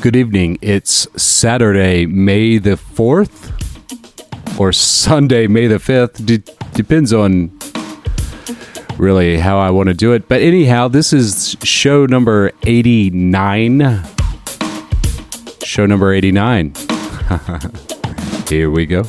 Good evening. It's Saturday, May the 4th, or Sunday, May the 5th. D- depends on really how I want to do it. But anyhow, this is show number 89. Show number 89. Here we go.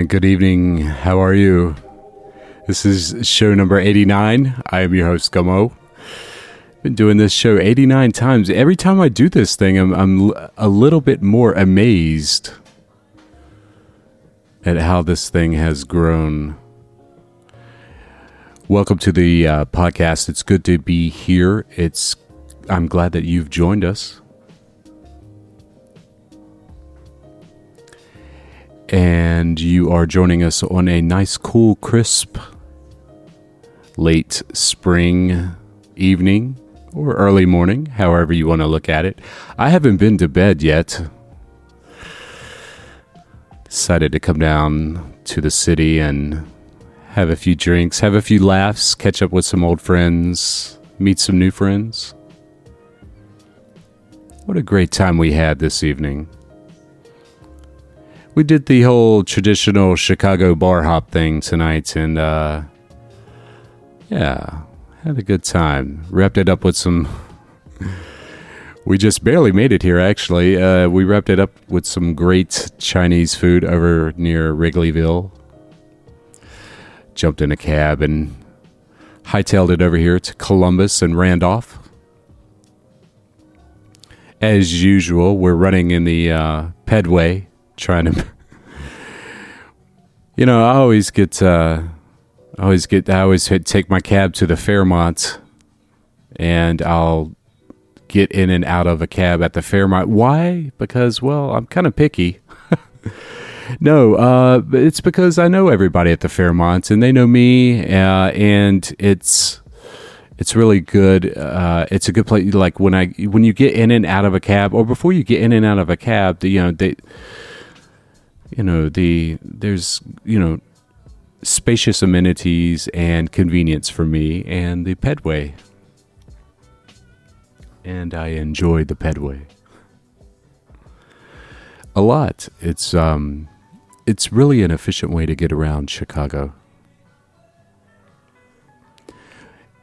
And good evening. How are you? This is show number 89. I am your host, Gummo. Been doing this show 89 times. Every time I do this thing, I'm, I'm a little bit more amazed at how this thing has grown. Welcome to the uh, podcast. It's good to be here. It's I'm glad that you've joined us. And you are joining us on a nice, cool, crisp late spring evening or early morning, however you want to look at it. I haven't been to bed yet. Decided to come down to the city and have a few drinks, have a few laughs, catch up with some old friends, meet some new friends. What a great time we had this evening we did the whole traditional Chicago bar hop thing tonight, and uh, yeah, had a good time. Wrapped it up with some. we just barely made it here, actually. Uh, we wrapped it up with some great Chinese food over near Wrigleyville. Jumped in a cab and hightailed it over here to Columbus and Randolph. As usual, we're running in the uh, Pedway trying to. you know, I always get, uh, I always get, I always take my cab to the Fairmont, and I'll get in and out of a cab at the Fairmont. Why? Because well, I'm kind of picky. no, uh, it's because I know everybody at the Fairmont, and they know me, uh, and it's it's really good. Uh, it's a good place. Like when I when you get in and out of a cab, or before you get in and out of a cab, you know they you know the there's you know spacious amenities and convenience for me and the pedway. And i enjoy the pedway. A lot. It's um it's really an efficient way to get around chicago.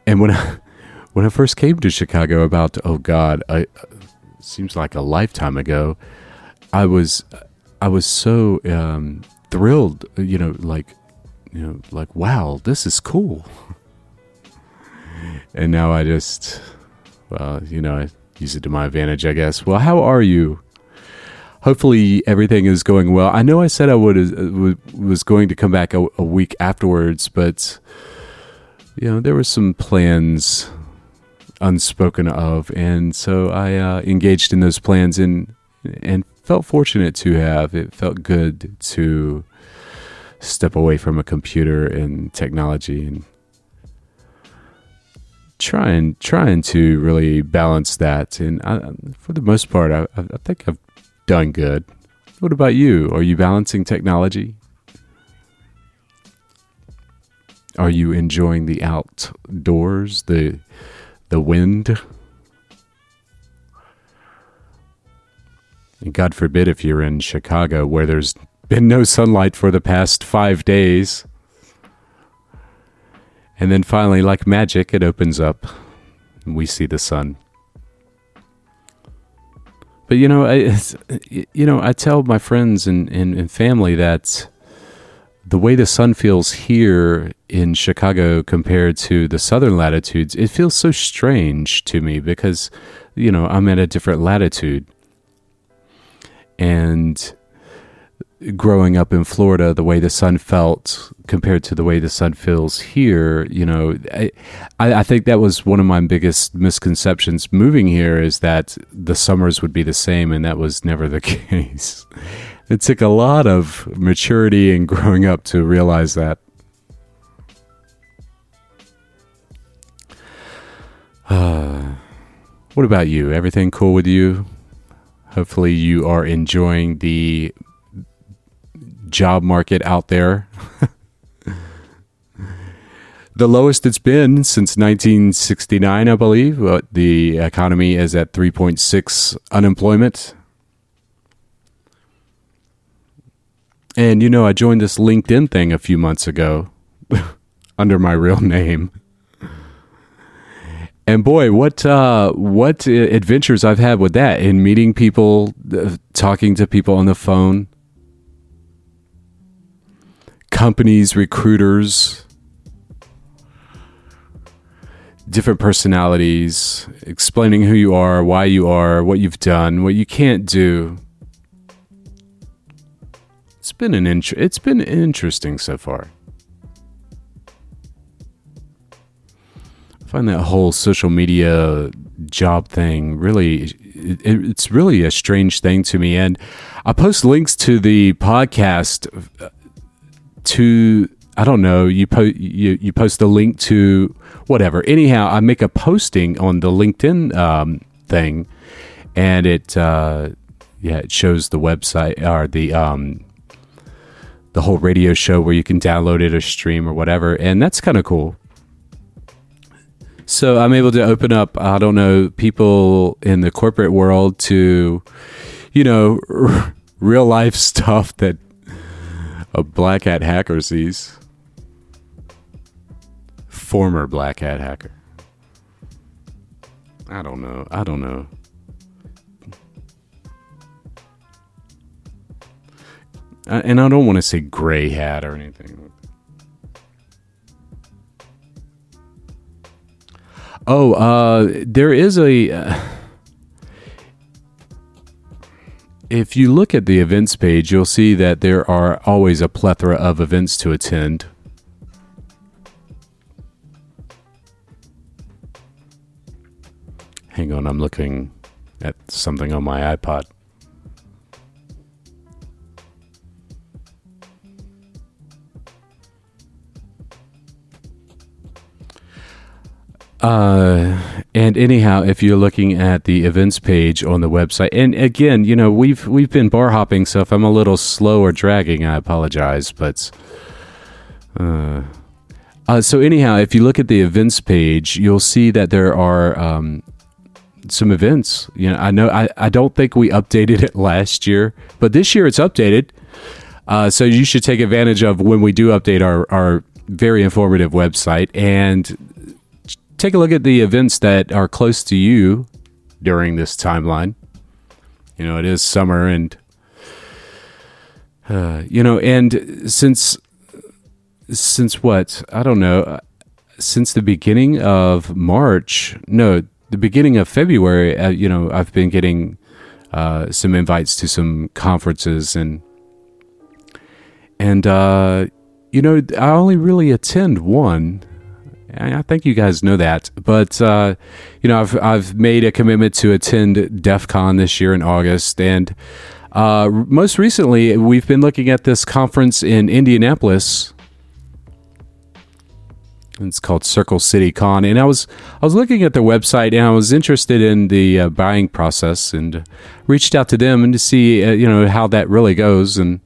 And when i when i first came to chicago about oh god i seems like a lifetime ago i was I was so um, thrilled, you know, like, you know, like, wow, this is cool. and now I just, well, you know, I use it to my advantage, I guess. Well, how are you? hopefully everything is going well. I know I said I would uh, was going to come back a, a week afterwards, but you know there were some plans unspoken of, and so I uh, engaged in those plans and and felt fortunate to have. It felt good to step away from a computer and technology and trying trying to really balance that. And I, for the most part, I, I think I've done good. What about you? Are you balancing technology? Are you enjoying the outdoors, the the wind? And God forbid if you're in Chicago where there's been no sunlight for the past five days. And then finally, like magic, it opens up and we see the sun. But you know, I, you know, I tell my friends and, and, and family that the way the sun feels here in Chicago compared to the southern latitudes, it feels so strange to me because, you know, I'm at a different latitude. And growing up in Florida, the way the sun felt compared to the way the sun feels here, you know, I, I think that was one of my biggest misconceptions moving here is that the summers would be the same, and that was never the case. It took a lot of maturity and growing up to realize that. Uh, what about you? Everything cool with you? Hopefully, you are enjoying the job market out there. the lowest it's been since 1969, I believe. The economy is at 3.6 unemployment. And you know, I joined this LinkedIn thing a few months ago under my real name. And boy, what uh, what adventures I've had with that in meeting people, uh, talking to people on the phone companies, recruiters, different personalities, explaining who you are, why you are, what you've done, what you can't do. It's been an int- it's been interesting so far. I find that whole social media job thing really it, it's really a strange thing to me and I post links to the podcast to I don't know, you post you, you post a link to whatever. Anyhow, I make a posting on the LinkedIn um, thing, and it uh, yeah it shows the website or the um, the whole radio show where you can download it or stream or whatever, and that's kind of cool. So I'm able to open up I don't know people in the corporate world to you know r- real life stuff that a black hat hacker sees. Former black hat hacker. I don't know. I don't know. And I don't want to say gray hat or anything. Oh, uh, there is a. Uh, if you look at the events page, you'll see that there are always a plethora of events to attend. Hang on, I'm looking at something on my iPod. Uh, and anyhow, if you're looking at the events page on the website, and again, you know we've we've been bar hopping, so if I'm a little slow or dragging, I apologize. But uh, uh, so anyhow, if you look at the events page, you'll see that there are um, some events. You know, I know I, I don't think we updated it last year, but this year it's updated. Uh, so you should take advantage of when we do update our, our very informative website and take a look at the events that are close to you during this timeline. You know, it is summer and uh, you know, and since since what? I don't know. Uh, since the beginning of March, no, the beginning of February, uh, you know, I've been getting uh, some invites to some conferences and and uh, you know I only really attend one. I think you guys know that, but uh, you know I've I've made a commitment to attend DEF CON this year in August, and uh, most recently we've been looking at this conference in Indianapolis it's called Circle City Con, and I was I was looking at their website and I was interested in the uh, buying process and reached out to them and to see uh, you know how that really goes and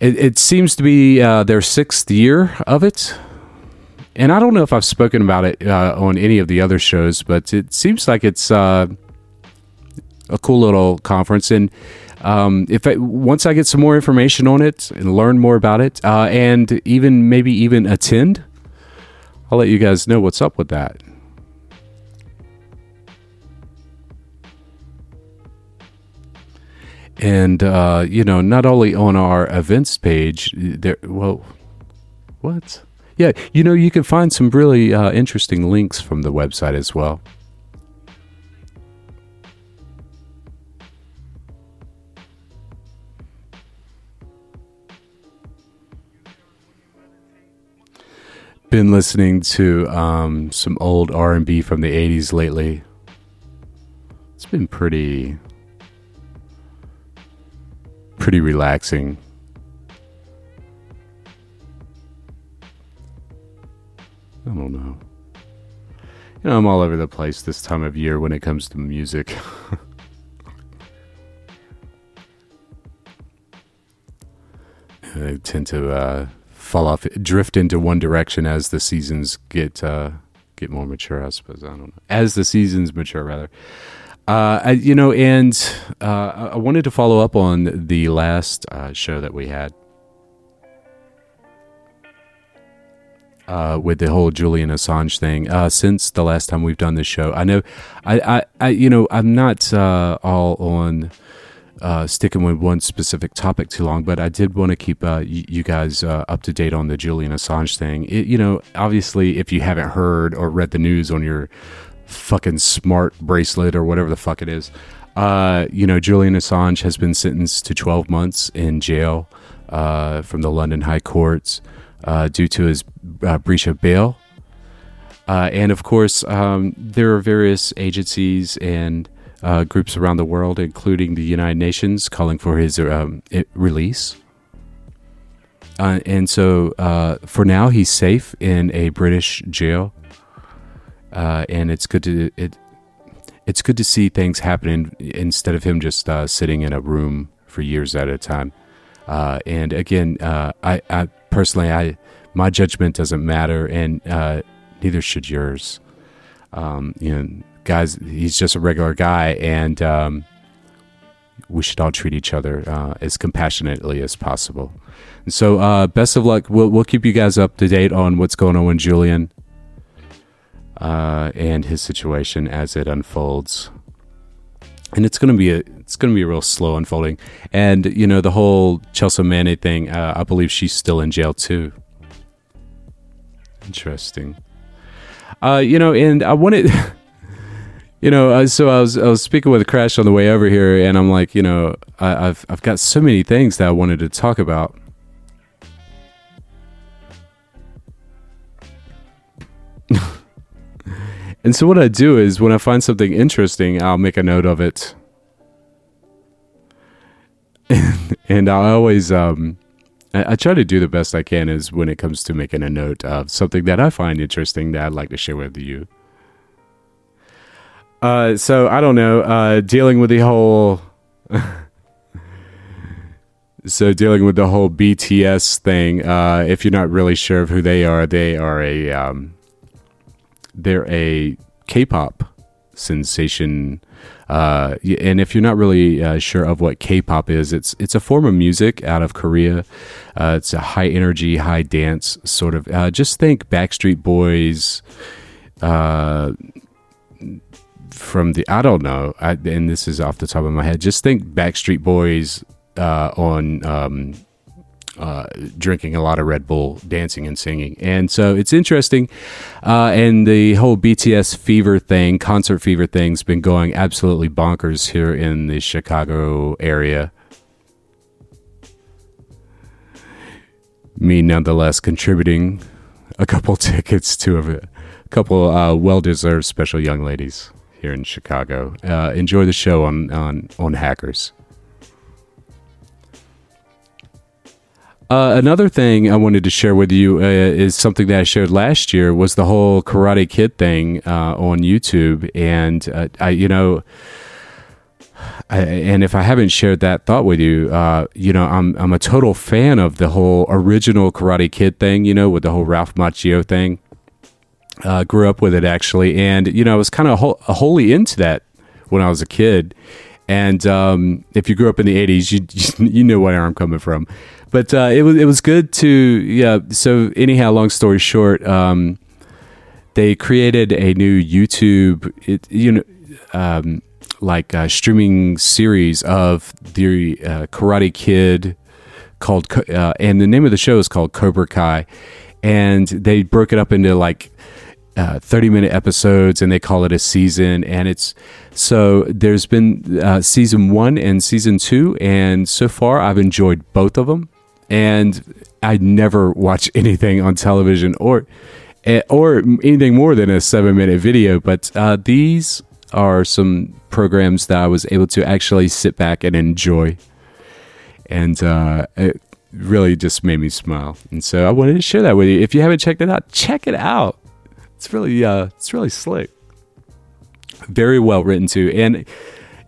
it, it seems to be uh, their sixth year of it. And I don't know if I've spoken about it uh, on any of the other shows, but it seems like it's uh, a cool little conference. And um, if I, once I get some more information on it and learn more about it, uh, and even maybe even attend, I'll let you guys know what's up with that. And uh, you know, not only on our events page, there. Well, what? Yeah, you know, you can find some really uh, interesting links from the website as well. been listening to um, some old R and B from the '80s lately. It's been pretty, pretty relaxing. I don't know. You know, I'm all over the place this time of year when it comes to music. I tend to uh, fall off, drift into one direction as the seasons get uh, get more mature. I suppose I don't know. As the seasons mature, rather. Uh, I, you know, and uh, I wanted to follow up on the last uh, show that we had uh, with the whole Julian Assange thing. Uh, since the last time we've done this show, I know, I, I, I you know, I'm not uh, all on uh, sticking with one specific topic too long, but I did want to keep uh, y- you guys uh, up to date on the Julian Assange thing. It, you know, obviously, if you haven't heard or read the news on your fucking smart bracelet or whatever the fuck it is, you know, Julian Assange has been sentenced to 12 months in jail from the London High Courts uh, due to his breach of bail. and of course, um, there are various agencies and uh, groups around the world, including the United Nations, calling for his um, release. Uh, and so, uh, for now, he's safe in a British jail, uh, and it's good to it. It's good to see things happening instead of him just uh, sitting in a room for years at a time. Uh, and again, I, I, personally, I my judgment doesn't matter, and neither should yours. Um, you know, guys, he's just a regular guy, and um, we should all treat each other uh, as compassionately as possible. And so, uh, best of luck. We'll we'll keep you guys up to date on what's going on with Julian uh, and his situation as it unfolds. And it's gonna be a it's gonna be a real slow unfolding. And you know the whole Chelsea Manning thing. Uh, I believe she's still in jail too. Interesting. Uh, you know, and I wanted. you know, uh, so I was I was speaking with Crash on the way over here, and I'm like, you know, I, I've I've got so many things that I wanted to talk about. and so what I do is when I find something interesting, I'll make a note of it. and I always um I, I, try to do the best I can is when it comes to making a note of something that I find interesting that I'd like to share with you. Uh, so I don't know. Uh, dealing with the whole. so dealing with the whole BTS thing. Uh, if you're not really sure of who they are, they are a um, they're a K-pop sensation. Uh, and if you're not really uh, sure of what K-pop is, it's it's a form of music out of Korea. Uh, it's a high energy, high dance sort of. Uh, just think Backstreet Boys, uh, from the I don't know, I, and this is off the top of my head. Just think Backstreet Boys uh, on um, uh, drinking a lot of Red Bull, dancing and singing. And so it's interesting. Uh, and the whole BTS fever thing, concert fever thing's been going absolutely bonkers here in the Chicago area. Me, nonetheless, contributing a couple tickets to a, a couple uh, well deserved special young ladies here in Chicago. Uh, enjoy the show on, on, on Hackers. Uh, another thing I wanted to share with you uh, is something that I shared last year was the whole Karate Kid thing uh, on YouTube, and uh, I, you know, I, and if I haven't shared that thought with you, uh, you know, I'm I'm a total fan of the whole original Karate Kid thing, you know, with the whole Ralph Macchio thing. Uh, grew up with it actually, and you know, I was kind of ho- wholly into that when I was a kid. And um, if you grew up in the '80s, you you know where I'm coming from but uh, it was it was good to yeah. So anyhow, long story short, um, they created a new YouTube, it, you know, um, like a streaming series of the uh, Karate Kid called, uh, and the name of the show is called Cobra Kai, and they broke it up into like uh, 30 minute episodes and they call it a season and it's so there's been uh, season one and season two and so far i've enjoyed both of them and I never watch anything on television or eh, or anything more than a seven minute video. But uh, these are some programs that I was able to actually sit back and enjoy, and uh, it really just made me smile. And so I wanted to share that with you. If you haven't checked it out, check it out. It's really uh, it's really slick, very well written too, and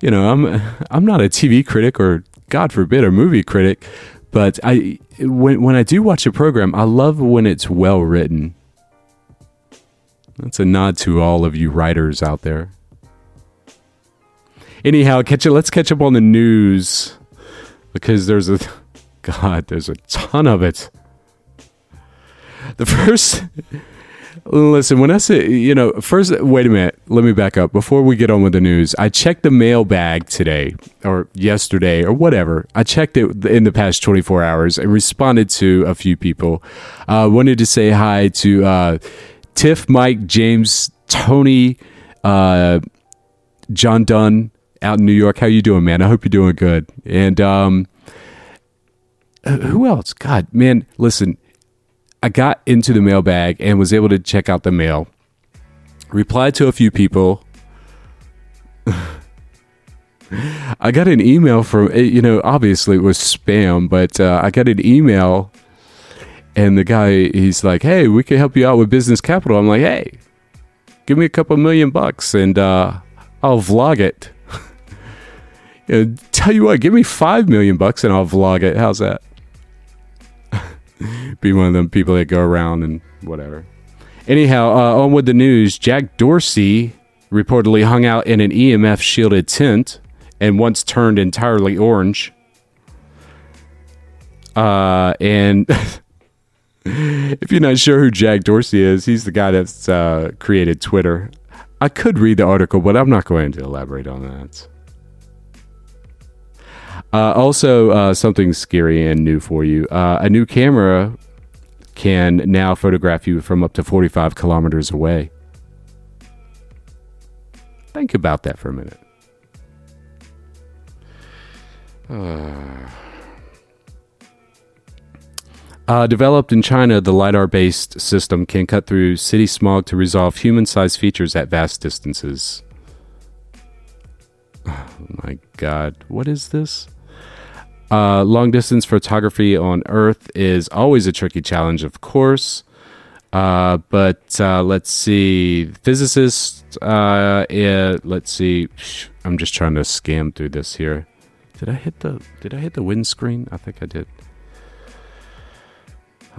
you know I'm I'm not a TV critic or God forbid a movie critic, but I when when I do watch a program, I love when it's well written. That's a nod to all of you writers out there. Anyhow, catch it. Let's catch up on the news because there's a God, there's a ton of it. The first Listen, when I say, you know, first, wait a minute. Let me back up. Before we get on with the news, I checked the mailbag today or yesterday or whatever. I checked it in the past 24 hours and responded to a few people. Uh, wanted to say hi to uh, Tiff, Mike, James, Tony, uh, John Dunn out in New York. How you doing, man? I hope you're doing good. And um, who else? God, man, listen I got into the mailbag and was able to check out the mail. Replied to a few people. I got an email from, eh, you know, obviously it was spam, but uh, I got an email and the guy, he's like, hey, we can help you out with business capital. I'm like, hey, give me a couple million bucks and uh, I'll vlog it. you know, tell you what, give me five million bucks and I'll vlog it. How's that? be one of them people that go around and whatever. Anyhow, uh, on with the news. Jack Dorsey reportedly hung out in an EMF shielded tent and once turned entirely orange. Uh, and if you're not sure who Jack Dorsey is, he's the guy that's uh, created Twitter. I could read the article, but I'm not going to elaborate on that. Uh, also, uh, something scary and new for you. Uh, a new camera can now photograph you from up to 45 kilometers away. Think about that for a minute. Uh, developed in China, the LiDAR based system can cut through city smog to resolve human sized features at vast distances. My god, what is this? Uh, long distance photography on Earth is always a tricky challenge, of course. Uh, but uh, let's see, physicists. Uh, yeah, let's see. I'm just trying to scan through this here. Did I hit the? Did I hit the windscreen? I think I did.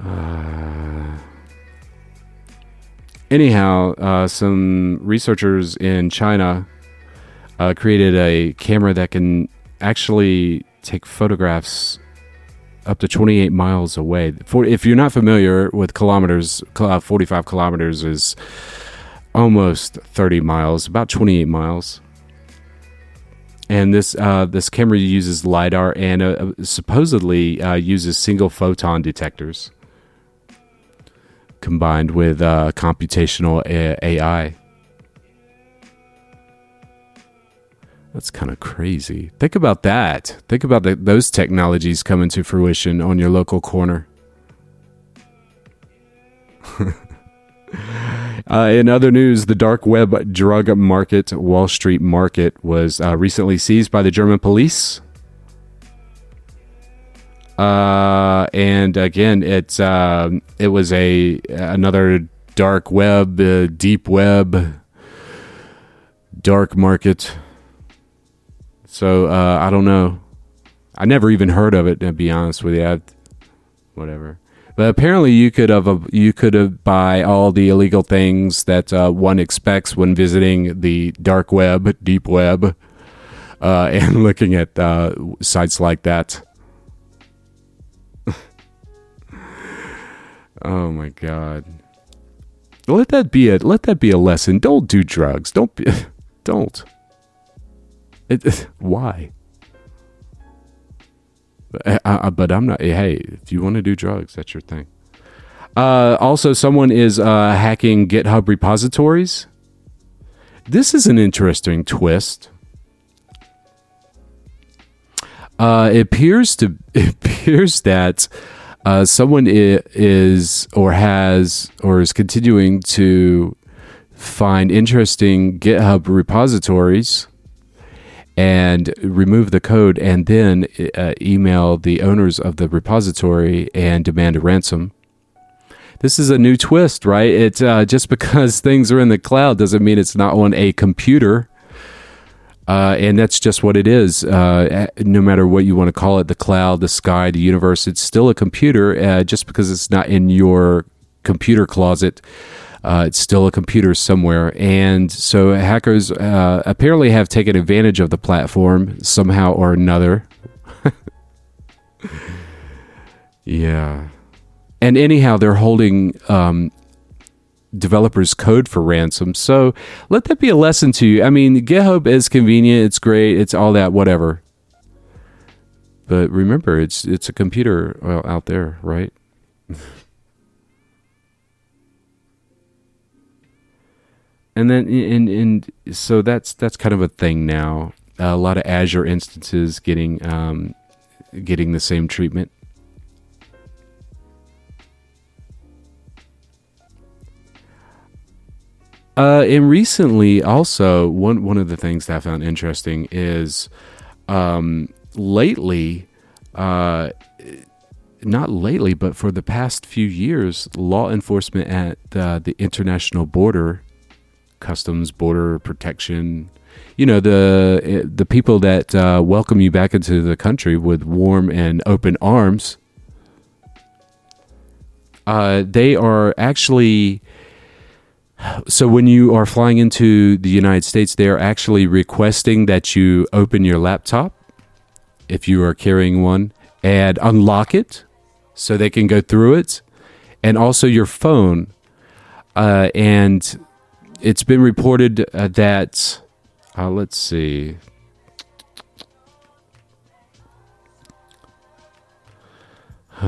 Uh, anyhow, uh, some researchers in China uh, created a camera that can actually take photographs up to 28 miles away. For, if you're not familiar with kilometers, uh, 45 kilometers is almost 30 miles, about 28 miles. and this uh, this camera uses lidar and uh, supposedly uh, uses single photon detectors combined with uh, computational AI. That's kind of crazy. Think about that. Think about the, those technologies coming to fruition on your local corner. Uh, in other news, the dark web drug market, Wall Street market, was uh, recently seized by the German police. Uh, and again, it's uh, it was a another dark web, uh, deep web, dark market. So uh, I don't know. I never even heard of it. To be honest with you, I, whatever. But apparently, you could have you could have buy all the illegal things that uh, one expects when visiting the dark web, deep web, uh, and looking at uh, sites like that. oh my god! Let that be a let that be a lesson. Don't do drugs. Don't be, don't. It, why? Uh, uh, but I'm not. Hey, if you want to do drugs, that's your thing. Uh, also, someone is uh, hacking GitHub repositories. This is an interesting twist. Uh, it appears to it appears that uh, someone is or has or is continuing to find interesting GitHub repositories and remove the code and then uh, email the owners of the repository and demand a ransom. This is a new twist, right? It uh, just because things are in the cloud doesn't mean it's not on a computer. Uh, and that's just what it is. Uh, no matter what you want to call it the cloud, the sky, the universe it's still a computer. Uh, just because it's not in your computer closet uh, it's still a computer somewhere. And so hackers uh, apparently have taken advantage of the platform somehow or another. yeah. And anyhow, they're holding um, developers' code for ransom. So let that be a lesson to you. I mean, GitHub is convenient, it's great, it's all that, whatever. But remember, it's it's a computer out there, right? and then and and so that's that's kind of a thing now. a lot of Azure instances getting um, getting the same treatment. Uh, and recently, also one one of the things that I found interesting is, um, lately, uh, not lately, but for the past few years, law enforcement at uh, the international border customs, border protection. You know the the people that uh, welcome you back into the country with warm and open arms. Uh, they are actually so when you are flying into the United States, they are actually requesting that you open your laptop if you are carrying one and unlock it so they can go through it, and also your phone. Uh, and it's been reported uh, that uh, let's see.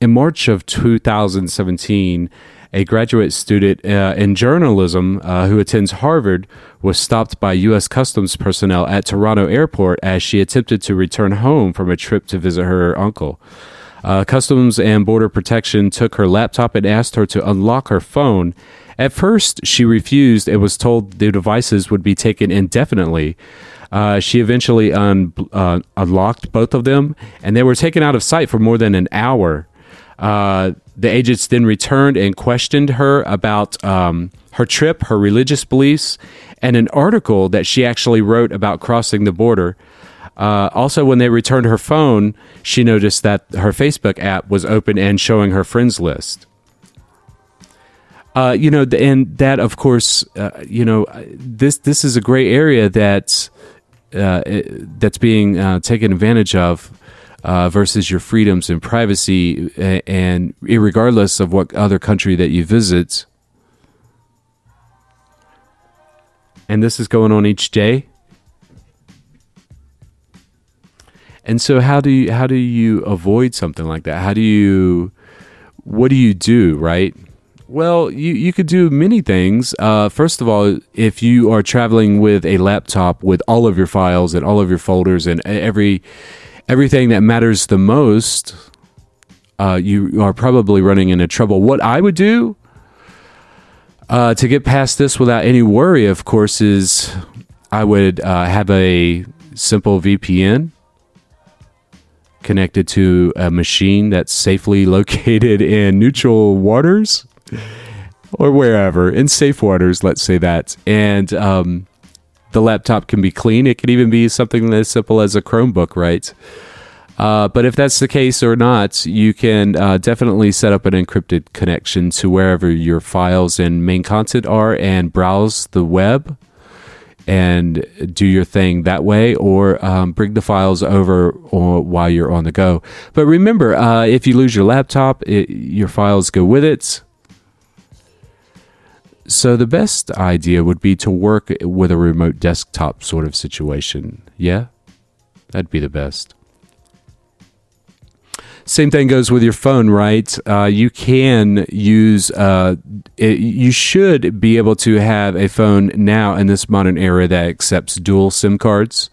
In March of 2017, a graduate student uh, in journalism uh, who attends Harvard was stopped by U.S. Customs personnel at Toronto Airport as she attempted to return home from a trip to visit her uncle. Uh, Customs and Border Protection took her laptop and asked her to unlock her phone. At first, she refused and was told the devices would be taken indefinitely. Uh, she eventually un- uh, unlocked both of them, and they were taken out of sight for more than an hour. Uh, the agents then returned and questioned her about um, her trip, her religious beliefs, and an article that she actually wrote about crossing the border. Uh, also, when they returned her phone, she noticed that her Facebook app was open and showing her friends list. Uh, you know, and that, of course, uh, you know, this this is a gray area that uh, that's being uh, taken advantage of uh, versus your freedoms and privacy, and regardless of what other country that you visit. and this is going on each day. And so how do you how do you avoid something like that? How do you what do you do, right? Well, you, you could do many things. Uh, first of all, if you are traveling with a laptop with all of your files and all of your folders and every everything that matters the most, uh, you are probably running into trouble. What I would do uh, to get past this without any worry, of course, is I would uh, have a simple VPN connected to a machine that's safely located in neutral waters or wherever in safe waters, let's say that. And um, the laptop can be clean. It can even be something as simple as a Chromebook, right? Uh, but if that's the case or not, you can uh, definitely set up an encrypted connection to wherever your files and main content are and browse the web and do your thing that way or um, bring the files over while you're on the go. But remember, uh, if you lose your laptop, it, your files go with it. So the best idea would be to work with a remote desktop sort of situation. Yeah? That'd be the best. Same thing goes with your phone, right? Uh, you can use, uh, it, you should be able to have a phone now in this modern era that accepts dual SIM cards.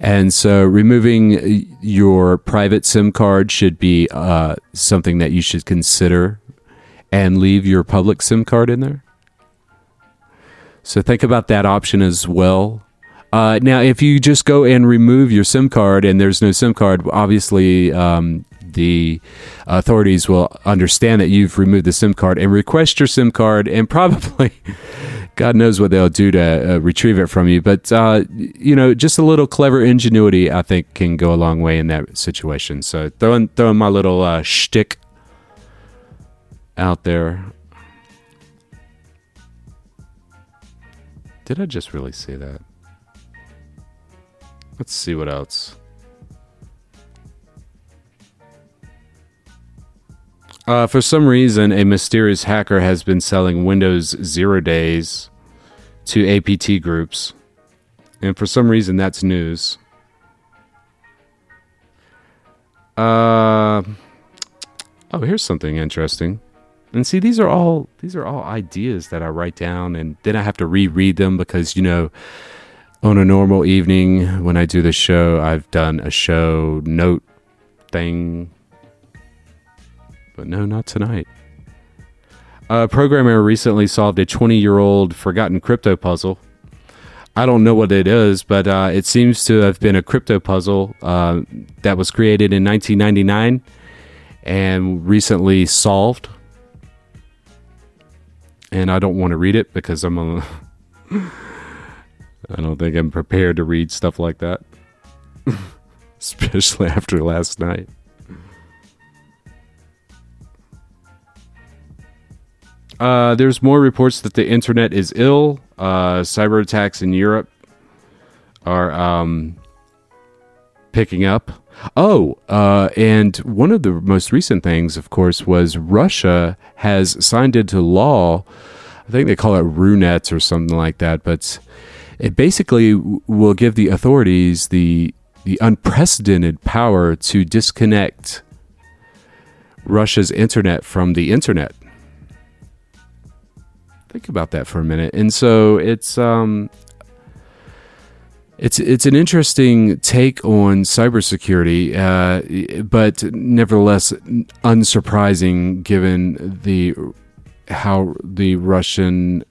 And so removing your private SIM card should be uh, something that you should consider and leave your public SIM card in there. So think about that option as well. Uh, now, if you just go and remove your SIM card and there's no SIM card, obviously um, the authorities will understand that you've removed the SIM card and request your SIM card, and probably, God knows what they'll do to uh, retrieve it from you. But, uh, you know, just a little clever ingenuity, I think, can go a long way in that situation. So throwing, throwing my little uh, shtick out there. Did I just really say that? Let's see what else. Uh, for some reason, a mysterious hacker has been selling Windows Zero Days to APT groups. And for some reason, that's news. Uh, oh, here's something interesting. And see, these are all these are all ideas that I write down, and then I have to reread them because you know, on a normal evening when I do the show, I've done a show note thing but no, not tonight. A programmer recently solved a 20 year old forgotten crypto puzzle. I don't know what it is, but uh, it seems to have been a crypto puzzle uh, that was created in 1999 and recently solved. And I don't want to read it because I'm a. I don't think I'm prepared to read stuff like that, especially after last night. Uh, there's more reports that the internet is ill. Uh, cyber attacks in Europe are um, picking up. Oh, uh, and one of the most recent things, of course, was Russia has signed into law. I think they call it RUNET or something like that, but it basically will give the authorities the the unprecedented power to disconnect Russia's internet from the internet. Think about that for a minute. And so it's um, it's it's an interesting take on cybersecurity, uh, but nevertheless unsurprising given the how the Russian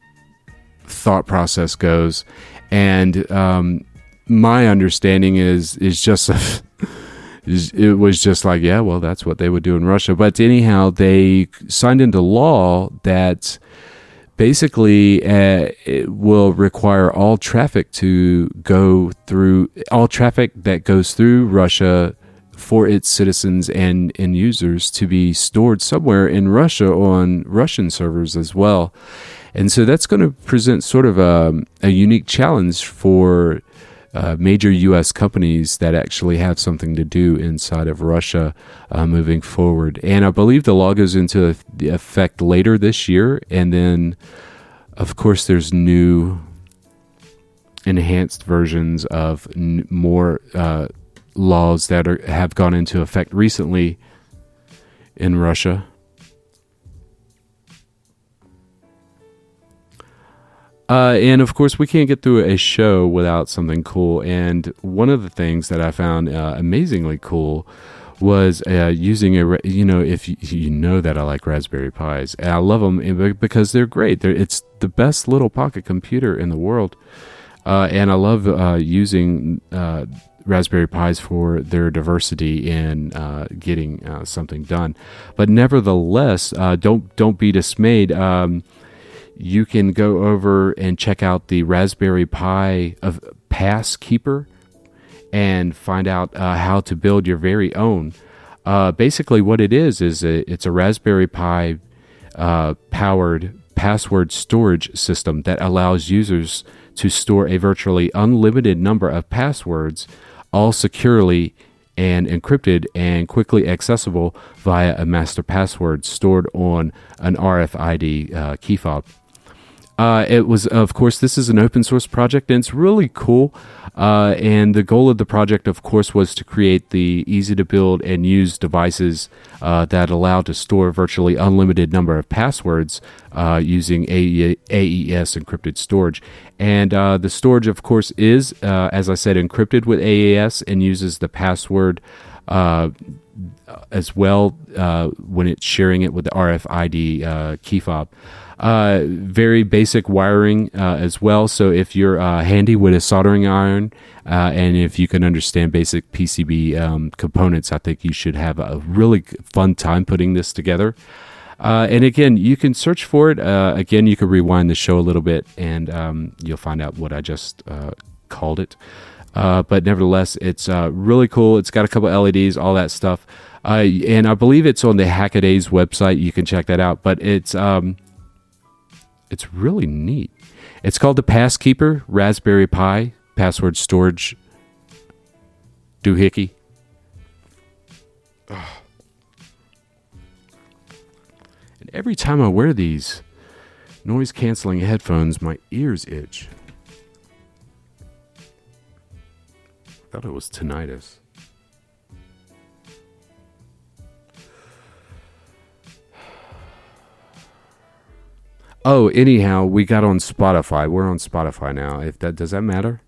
thought process goes. And um, my understanding is is just a, it was just like yeah, well that's what they would do in Russia. But anyhow, they signed into law that basically uh, it will require all traffic to go through all traffic that goes through Russia for its citizens and end users to be stored somewhere in Russia on Russian servers as well. And so that's going to present sort of a, a unique challenge for uh, major U.S. companies that actually have something to do inside of Russia uh, moving forward. And I believe the law goes into effect later this year. And then, of course, there's new enhanced versions of n- more uh, laws that are, have gone into effect recently in Russia. Uh, and of course, we can't get through a show without something cool. And one of the things that I found uh, amazingly cool was uh, using a you know if you, you, know that I like Raspberry Pis and I love them eh, because they're great. They're, it's the best little pocket computer in the world, uh, and I love uh, using uh, Raspberry Pis for their diversity in uh, getting uh, something done. But nevertheless, don't don't be dismayed. Um, you can go over and check out the Raspberry Pi of Passkeeper and find out uh, how to build your very own. Uh, basically, what it is is a, it's a Raspberry Pi uh, powered password storage system that allows users to store a virtually unlimited number of passwords, all securely and encrypted and quickly accessible via a master password stored on an RFID uh, key fob. Uh, it was, of course, this is an open source project and it's really cool. Uh, and the goal of the project, of course, was to create the easy to build and use devices uh, that allow to store virtually unlimited number of passwords uh, using AES encrypted storage. And uh, the storage, of course, is, uh, as I said, encrypted with AES and uses the password as well when it's sharing it with the RFID key fob. Uh, very basic wiring uh, as well. So if you're uh, handy with a soldering iron uh, and if you can understand basic PCB um, components, I think you should have a really fun time putting this together. Uh, and again, you can search for it. again, you can rewind the show a little bit and um, you'll find out what I just called it. but nevertheless, it's really cool. It's got a couple LEDs, all that stuff. and I believe it's on the Hackaday's website. You can check that out. But it's um, it's really neat. It's called the Passkeeper Raspberry Pi Password Storage Doohickey. And every time I wear these noise canceling headphones, my ears itch. I thought it was tinnitus. Oh, anyhow, we got on Spotify. We're on Spotify now. If that does that matter?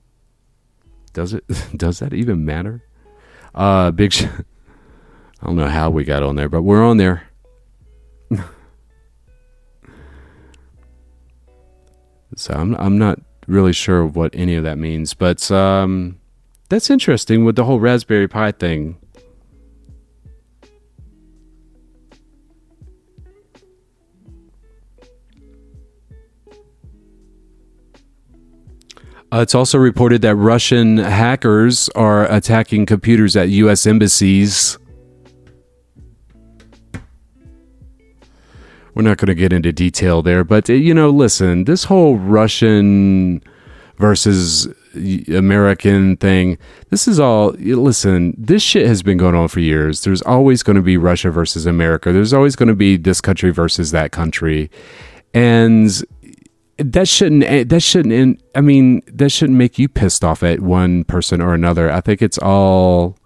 Does it? does that even matter? Uh, big. Sh- I don't know how we got on there, but we're on there. so I'm I'm not really sure what any of that means, but um, that's interesting with the whole Raspberry Pi thing. Uh, it's also reported that Russian hackers are attacking computers at U.S. embassies. We're not going to get into detail there, but uh, you know, listen, this whole Russian versus American thing, this is all, listen, this shit has been going on for years. There's always going to be Russia versus America, there's always going to be this country versus that country. And that shouldn't eh, that shouldn't i mean that shouldn't make you pissed off at one person or another. I think it's all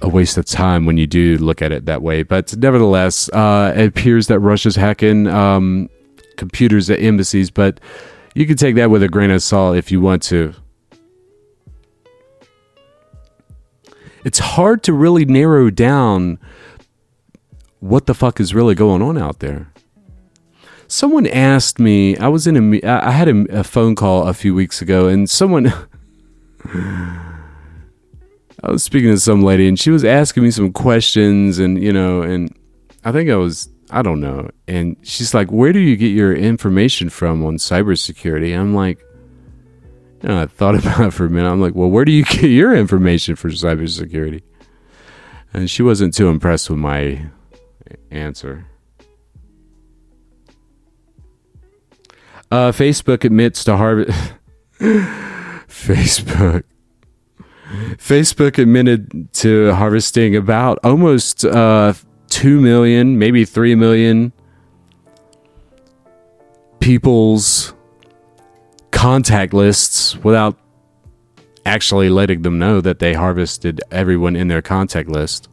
a waste of time when you do look at it that way. But nevertheless uh, it appears that russia's hacking um, computers at embassies but you can take that with a grain of salt if you want to. It's hard to really narrow down what the fuck is really going on out there someone asked me. I was in a. I had a, a phone call a few weeks ago, and someone. I was speaking to some lady, and she was asking me some questions, and you know, and I think I was. I don't know. And she's like, "Where do you get your information from on cybersecurity?" I'm like, know, I thought about it for a minute. I'm like, "Well, where do you get your information for cybersecurity?" And she wasn't too impressed with my answer. Uh, Facebook admits to Harvard. Facebook. Facebook admitted to harvesting about almost uh, 2 million, maybe 3 million people's contact lists without actually letting them know that they harvested everyone in their contact list.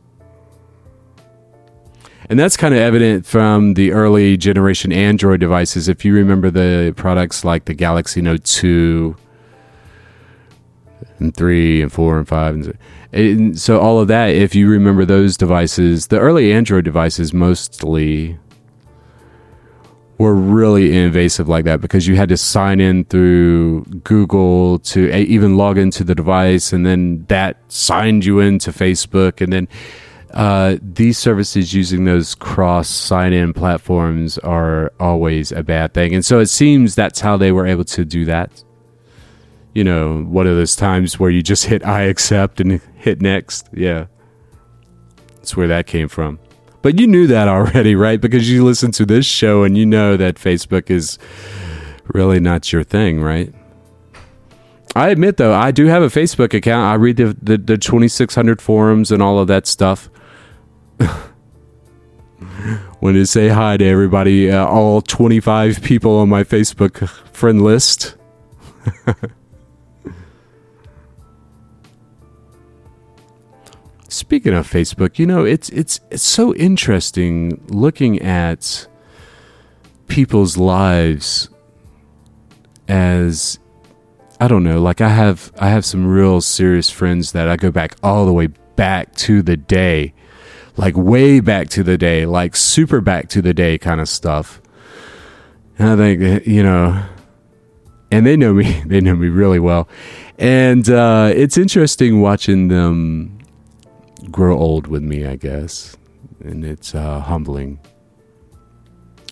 And that's kind of evident from the early generation Android devices. If you remember the products like the Galaxy Note 2 and 3 and 4 and 5 and, and so all of that if you remember those devices, the early Android devices mostly were really invasive like that because you had to sign in through Google to eh, even log into the device, and then that signed you into Facebook, and then uh, these services using those cross sign in platforms are always a bad thing, and so it seems that's how they were able to do that. You know, one of those times where you just hit I accept and hit next. Yeah, that's where that came from. But you knew that already, right? Because you listen to this show and you know that Facebook is really not your thing, right? I admit though, I do have a Facebook account. I read the the, the 2600 forums and all of that stuff. when to say hi to everybody, uh, all 25 people on my Facebook friend list. Speaking of Facebook, you know, it's it's it's so interesting looking at people's lives as I don't know, like I have I have some real serious friends that I go back all the way back to the day. Like way back to the day, like super back to the day kind of stuff. And I think you know, and they know me, they know me really well. And uh, it's interesting watching them grow old with me, I guess. And it's uh, humbling.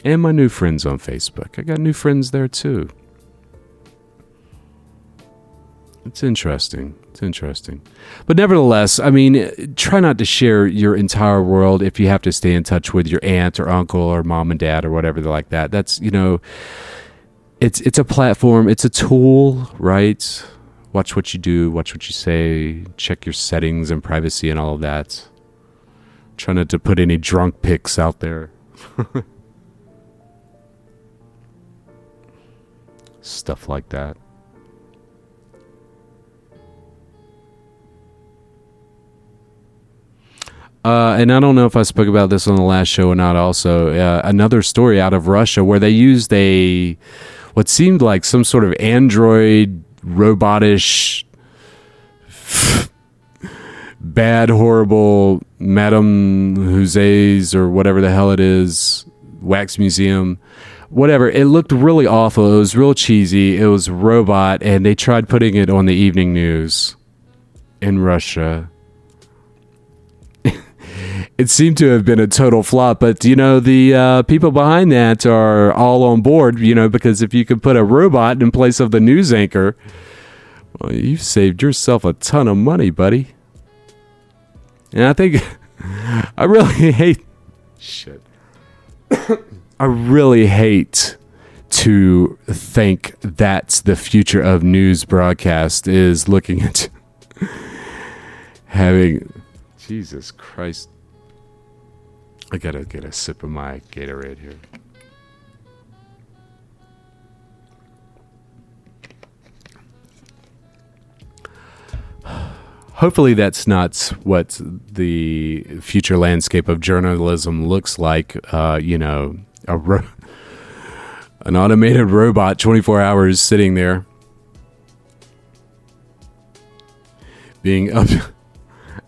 And my new friends on Facebook. I got new friends there too. It's interesting. It's interesting. But nevertheless, I mean, try not to share your entire world if you have to stay in touch with your aunt or uncle or mom and dad or whatever like that. That's, you know, it's it's a platform, it's a tool, right? watch what you do, watch what you say, check your settings and privacy and all of that. Try not to put any drunk pics out there. Stuff like that. Uh, and I don't know if I spoke about this on the last show or not. Also, uh, another story out of Russia where they used a what seemed like some sort of android robotish, bad, horrible Madame Hussey's or whatever the hell it is, wax museum, whatever. It looked really awful. It was real cheesy. It was robot, and they tried putting it on the evening news in Russia. It seemed to have been a total flop, but you know the uh, people behind that are all on board. You know because if you could put a robot in place of the news anchor, well, you've saved yourself a ton of money, buddy. And I think I really hate shit. I really hate to think that's the future of news broadcast is looking at having Jesus Christ. I gotta get a sip of my Gatorade here. hopefully that's not what the future landscape of journalism looks like. Uh, you know, a ro- an automated robot 24 hours sitting there being up.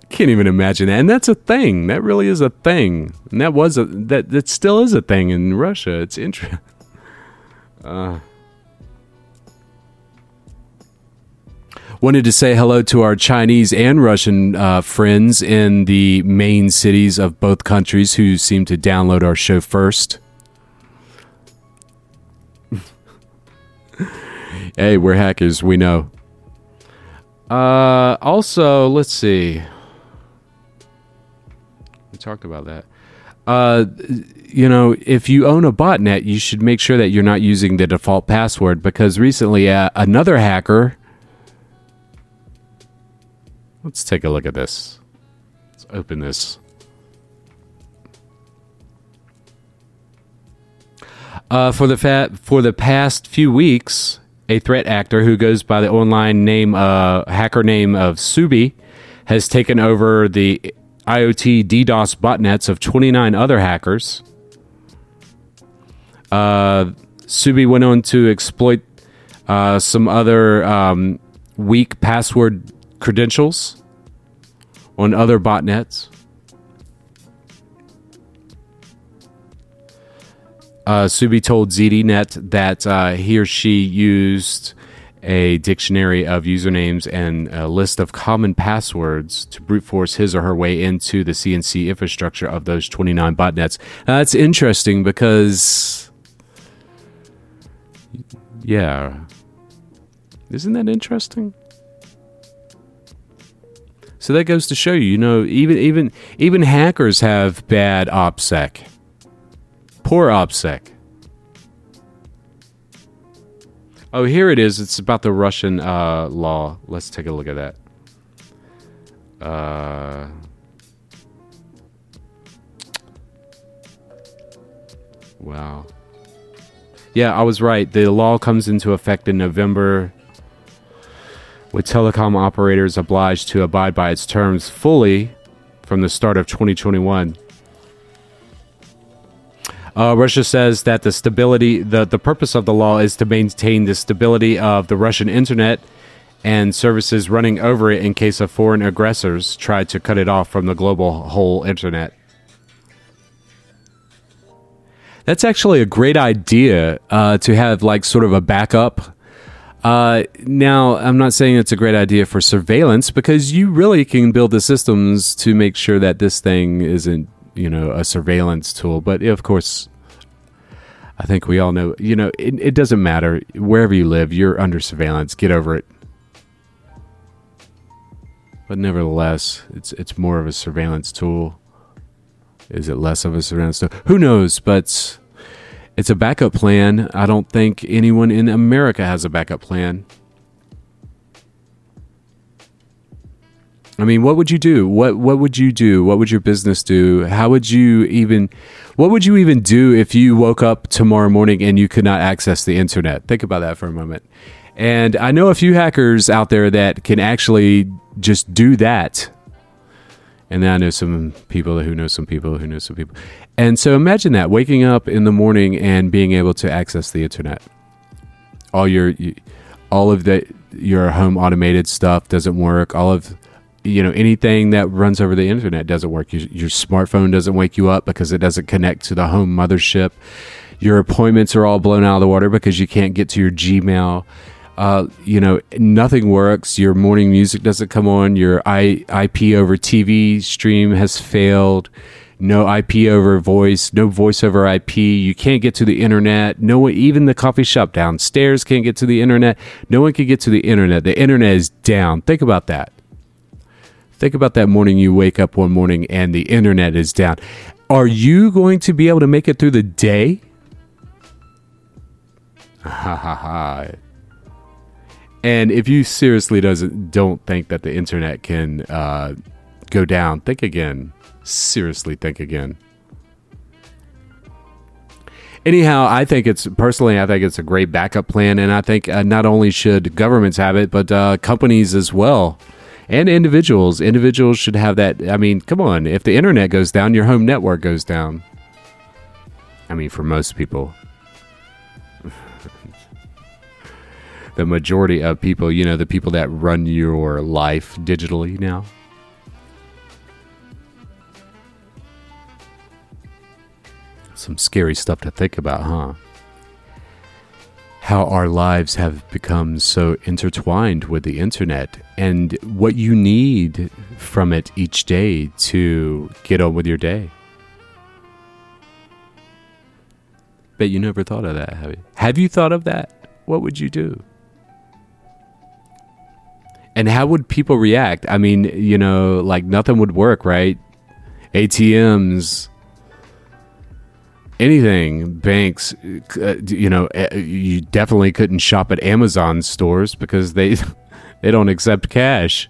can't even imagine that. And that's a thing. That really is a thing. And that was a that that still is a thing in Russia. It's interesting. Uh, Wanted to say hello to our Chinese and Russian uh, friends in the main cities of both countries who seem to download our show first. hey, we're hackers, we know. Uh, also, let's see. We talked about that. Uh, you know, if you own a botnet, you should make sure that you're not using the default password because recently uh, another hacker Let's take a look at this. Let's open this. Uh, for the fa- for the past few weeks, a threat actor who goes by the online name uh, hacker name of Subby, has taken over the IoT DDoS botnets of 29 other hackers. Uh, Subby went on to exploit uh, some other um, weak password credentials on other botnets. Uh, Subby told ZDNet that uh, he or she used a dictionary of usernames and a list of common passwords to brute force his or her way into the CNC infrastructure of those 29 botnets. Now, that's interesting because, yeah, isn't that interesting? So that goes to show you, you know, even even even hackers have bad OPSEC. Poor OPSEC. Oh, here it is. It's about the Russian uh, law. Let's take a look at that. Uh, wow. Yeah, I was right. The law comes into effect in November, with telecom operators obliged to abide by its terms fully from the start of 2021. Uh, Russia says that the stability, the, the purpose of the law is to maintain the stability of the Russian internet and services running over it in case of foreign aggressors try to cut it off from the global whole internet. That's actually a great idea uh, to have, like, sort of a backup. Uh, now, I'm not saying it's a great idea for surveillance because you really can build the systems to make sure that this thing isn't you know a surveillance tool but of course i think we all know you know it, it doesn't matter. Wherever you live you're under surveillance. Get over it. But nevertheless it's it's more of a surveillance tool. Is it less of a surveillance tool? Who knows? But it's a backup plan. I don't think anyone in america has a backup plan I mean, what would you do? What what would you do? What would your business do? How would you even what would you even do if you woke up tomorrow morning and you could not access the internet? Think about that for a moment. And I know a few hackers out there that can actually just do that. And then I know some people who know some people who know some people. And so imagine that waking up in the morning and being able to access the internet. All your all of the your home automated stuff doesn't work. All of you know anything that runs over the internet doesn't work. Your, your, smartphone doesn't wake you up because it doesn't connect to the home mothership. Your appointments are all blown out of the water because you can't get to your gmail. Uh, you know nothing works. Your morning music doesn't come on. Your I, ip over tv stream has failed. No ip over voice no voice over ip you can't get to the internet. No one even the coffee shop downstairs can't get to the internet. No one can get to the internet. The internet is down. Think about that Think about that morning you wake up one morning and the internet is down. Are you going to be able to make it through the day? Ha ha ha. And if you seriously doesn't don't think that the internet can uh, go down, think again. Seriously, think again. Anyhow, I think it's personally, I think it's a great backup plan, and I think uh, not only should governments have it, but uh, companies as well and individuals. Individuals should have that. I mean, come on. If the internet goes down, your home network goes down. I mean, for most people. the majority of people, you know, the people that run your life digitally now. Some scary stuff to think about, huh? How our lives have become so intertwined with the internet and what you need from it each day to get on with your day. Bet you never thought of that, have you? Have you thought of that? What would you do? And how would people react? I mean, you know, like nothing would work, right? ATMs, anything banks uh, you know uh, you definitely couldn't shop at amazon stores because they they don't accept cash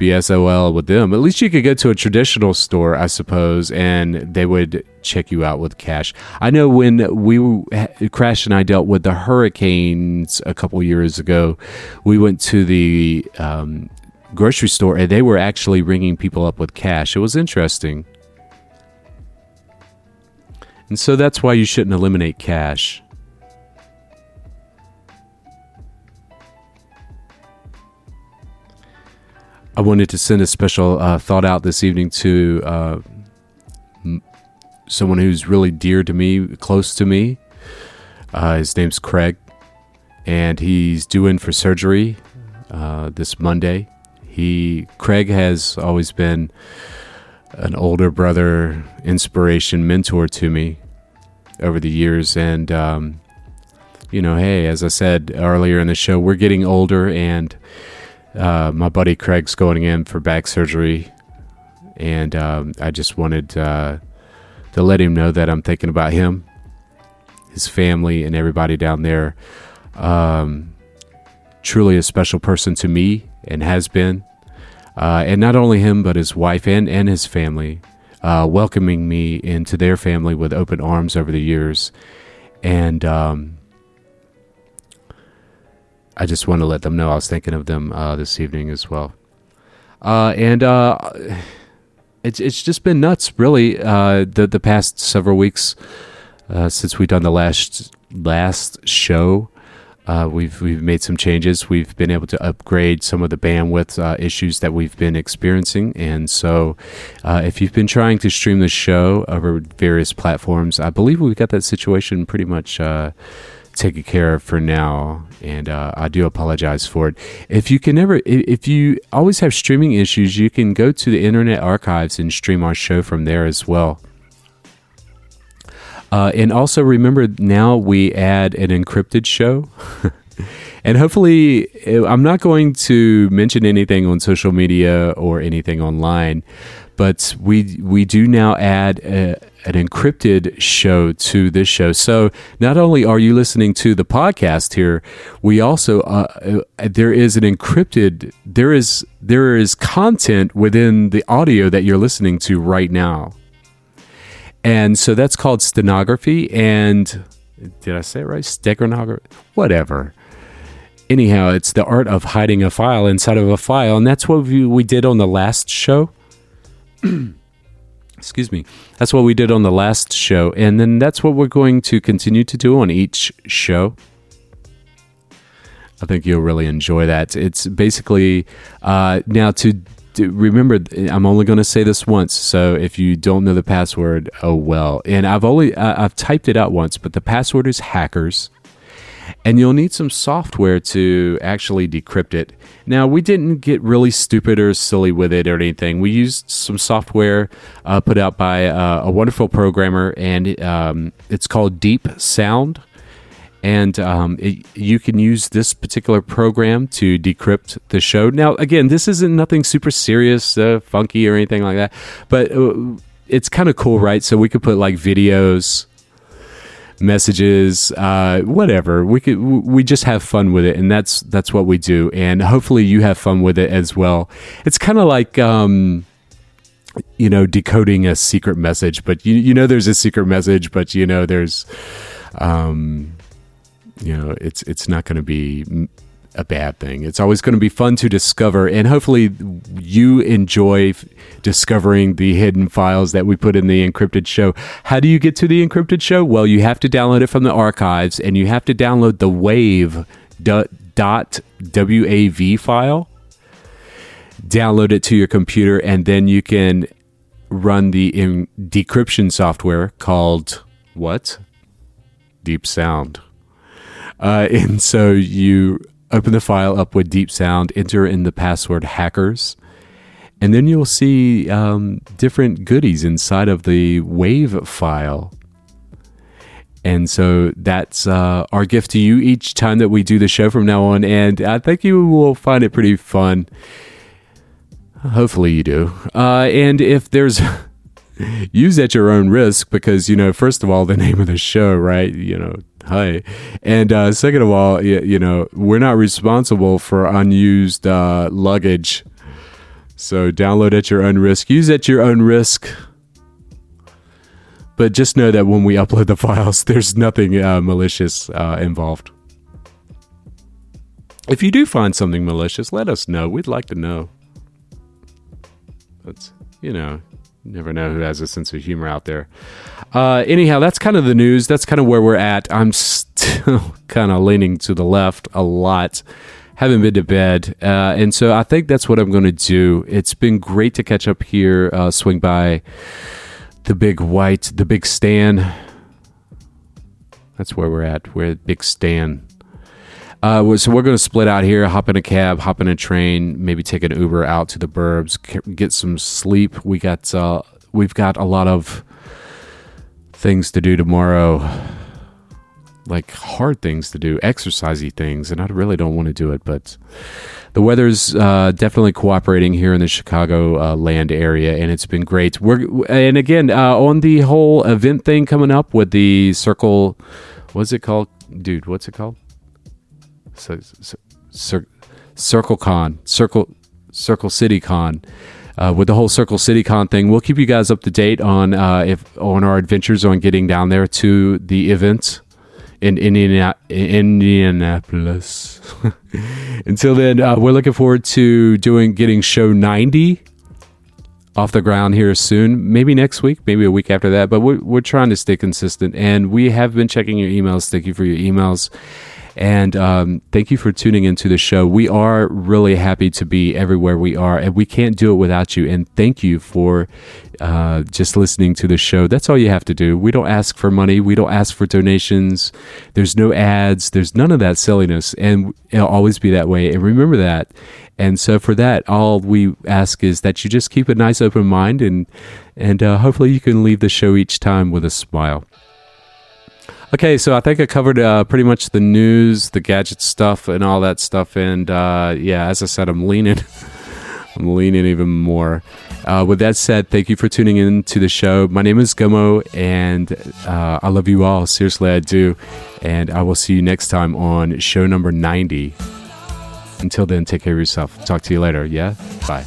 bsol with them. At least you could go to a traditional store, I suppose, and they would check you out with cash. I know when we Crash and I dealt with the hurricanes a couple years ago, we went to the um, grocery store and they were actually ringing people up with cash. It was interesting. And so that's why you shouldn't eliminate cash. I wanted to send a special uh, thought out this evening to uh, someone who's really dear to me, close to me. Uh, his name's Craig, and he's due in for surgery uh, this Monday. He Craig has always been an older brother, inspiration, mentor to me over the years, and um, you know, hey, as I said earlier in the show, we're getting older and uh, my buddy Craig's going in for back surgery, and um, I just wanted uh, to let him know that I'm thinking about him, his family, and everybody down there. Um, truly a special person to me and has been. Uh, and not only him, but his wife and, and his family, uh, welcoming me into their family with open arms over the years. And um, I just want to let them know I was thinking of them uh, this evening as well. Uh, and uh, it's it's just been nuts, really. Uh, the the past several weeks since we've done the last last show, uh, we've we've made some changes. We've been able to upgrade some of the bandwidth issues that we've been experiencing, and so if you've been trying to stream the show over various platforms, I believe we've got that situation pretty much taken care of for now, and uh, I do apologize for it. If you can never, if you always have streaming issues, you can go to the Internet Archives and stream our show from there as well. Uh, and also remember, now we add an encrypted show. and hopefully, I'm not going to mention anything on social media or anything online, but we we do now add a, an encrypted show to this show. So not only are you listening to the podcast here, we also uh, uh, there is an encrypted there is there is content within the audio that you're listening to right now. And so that's called stenography and did I say it right? Steganography? Whatever. Anyhow, it's the art of hiding a file inside of a file, and that's what we, we did on the last show. Excuse me. That's what we did on the last show. And then that's what we're going to continue to do on each show. I think you'll really enjoy that. It's basically uh, now to, remember. I'm only going to say this once, so if you don't know the password, oh well. And I've only uh, I've typed it out once, but the password is hackers and you'll need some software to actually decrypt it. Now, we didn't get really stupid or silly with it or anything. We used some software uh, put out by uh, a wonderful programmer, and um, it's called Deep Sound. And um, it, you can use this particular program to decrypt the show. Now, again, this isn't nothing super serious, uh, funky, or anything like that, but uh, it's kind of cool, right? So we could put like videos messages, uh, whatever. We could we just have fun with it, and that's that's what we do. And hopefully, you have fun with it as well. It's kind of like. Um, you know, decoding a secret message, but you you know there's a secret message, but you know there's, um, you know it's it's not going to be a bad thing. It's always going to be fun to discover, and hopefully, you enjoy f- discovering the hidden files that we put in the encrypted show. How do you get to the encrypted show? Well, you have to download it from the archives, and you have to download the wave dot, dot wav file. Download it to your computer, and then you can run the in- decryption software called what? Deep Sound. Uh, and so you open the file up with Deep Sound, enter in the password hackers, and then you'll see um, different goodies inside of the WAV file. And so that's uh, our gift to you each time that we do the show from now on. And I think you will find it pretty fun. Hopefully, you do. Uh, and if there's. use at your own risk because, you know, first of all, the name of the show, right? You know, hi. And uh, second of all, you, you, know, we're not responsible for unused uh, luggage So download at your own risk. Use at your own risk. But just know that when we upload the files, there's nothing uh, malicious uh, involved. If you do find something malicious, let us know. We'd like to know. That's, you know, never know who has a sense of humor out there. Uh, anyhow, that's kind of the news. That's kind of where we're at. I'm still kind of leaning to the left a lot. Haven't been to bed. Uh, and so I think that's what I'm going to do. It's been great to catch up here, uh, swing by the big white, the big stand. That's where we're at. We're at Big Stan. Uh, so we're going to split out here, hop in a cab, hop in a train, maybe take an Uber out to the burbs, get some sleep. We got uh, we've got a lot of things to do tomorrow, like hard things to do, exercisey things, and I really don't want to do it, but the weather's uh, definitely cooperating here in the Chicago uh, land area, and it's been great. We're and again uh, on the whole event thing coming up with the circle. What's it called, dude? What's it called? So, Cir- Circle Con, Circle Circle City Con. Uh, with the whole Circle City Con thing, we'll keep you guys up to date on uh, if on our adventures on getting down there to the event in Indiana- Indianapolis. Until then, uh, we're looking forward to doing getting show ninety off the ground here soon. Maybe next week, maybe a week after that. But we're, we're trying to stay consistent, and we have been checking your emails. Thank you for your emails. And um, thank you for tuning into the show. We are really happy to be everywhere we are, and we can't do it without you. And thank you for uh, just listening to the show. That's all you have to do. We don't ask for money, we don't ask for donations. There's no ads, there's none of that silliness. And it'll always be that way. And remember that. And so for that, all we ask is that you just keep a nice open mind and and uh, hopefully you can leave the show each time with a smile. Okay, so I think I covered uh, pretty much the news, the gadget stuff, and all that stuff. And uh, yeah, as I said, I'm leaning, I'm leaning even more. Uh, with that said, thank you for tuning in to the show. My name is Gomo, and uh, I love you all. Seriously, I do. And I will see you next time on show number 90. Until then, take care of yourself. Talk to you later. Yeah? Bye.